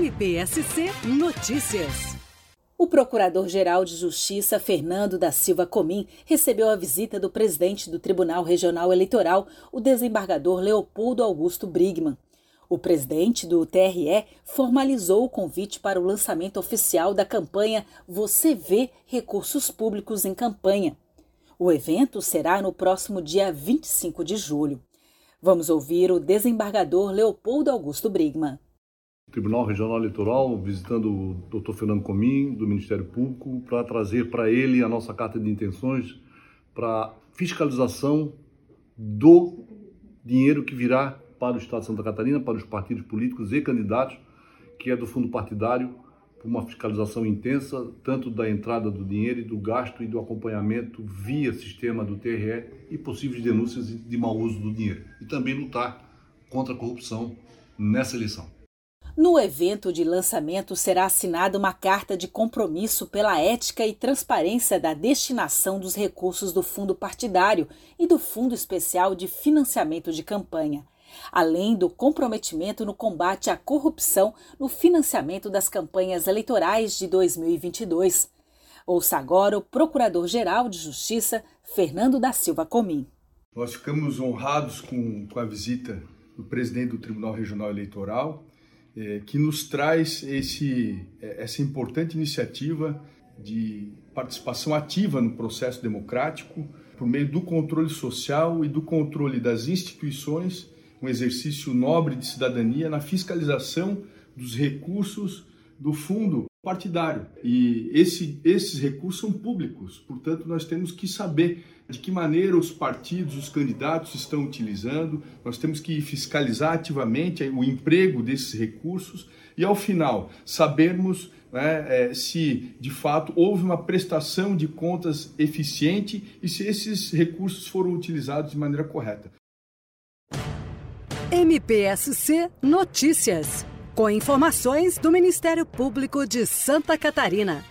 MPSC Notícias. O Procurador-Geral de Justiça, Fernando da Silva Comim, recebeu a visita do presidente do Tribunal Regional Eleitoral, o desembargador Leopoldo Augusto Brigman. O presidente do TRE formalizou o convite para o lançamento oficial da campanha Você Vê Recursos Públicos em Campanha. O evento será no próximo dia 25 de julho. Vamos ouvir o desembargador Leopoldo Augusto Brigman. Tribunal Regional Eleitoral, visitando o Dr. Fernando Comim, do Ministério Público, para trazer para ele a nossa carta de intenções para fiscalização do dinheiro que virá para o Estado de Santa Catarina, para os partidos políticos e candidatos, que é do fundo partidário, uma fiscalização intensa, tanto da entrada do dinheiro e do gasto e do acompanhamento via sistema do TRE e possíveis denúncias de mau uso do dinheiro. E também lutar contra a corrupção nessa eleição. No evento de lançamento será assinada uma carta de compromisso pela ética e transparência da destinação dos recursos do fundo partidário e do Fundo Especial de Financiamento de Campanha, além do comprometimento no combate à corrupção no financiamento das campanhas eleitorais de 2022. Ouça agora o Procurador-Geral de Justiça, Fernando da Silva Comim. Nós ficamos honrados com, com a visita do presidente do Tribunal Regional Eleitoral é, que nos traz esse, é, essa importante iniciativa de participação ativa no processo democrático por meio do controle social e do controle das instituições, um exercício nobre de cidadania na fiscalização dos recursos do fundo partidário. E esse, esses recursos são públicos, portanto, nós temos que saber de que maneira os partidos, os candidatos estão utilizando, nós temos que fiscalizar ativamente o emprego desses recursos e, ao final, sabermos né, é, se de fato houve uma prestação de contas eficiente e se esses recursos foram utilizados de maneira correta. MPSC Notícias com informações do Ministério Público de Santa Catarina.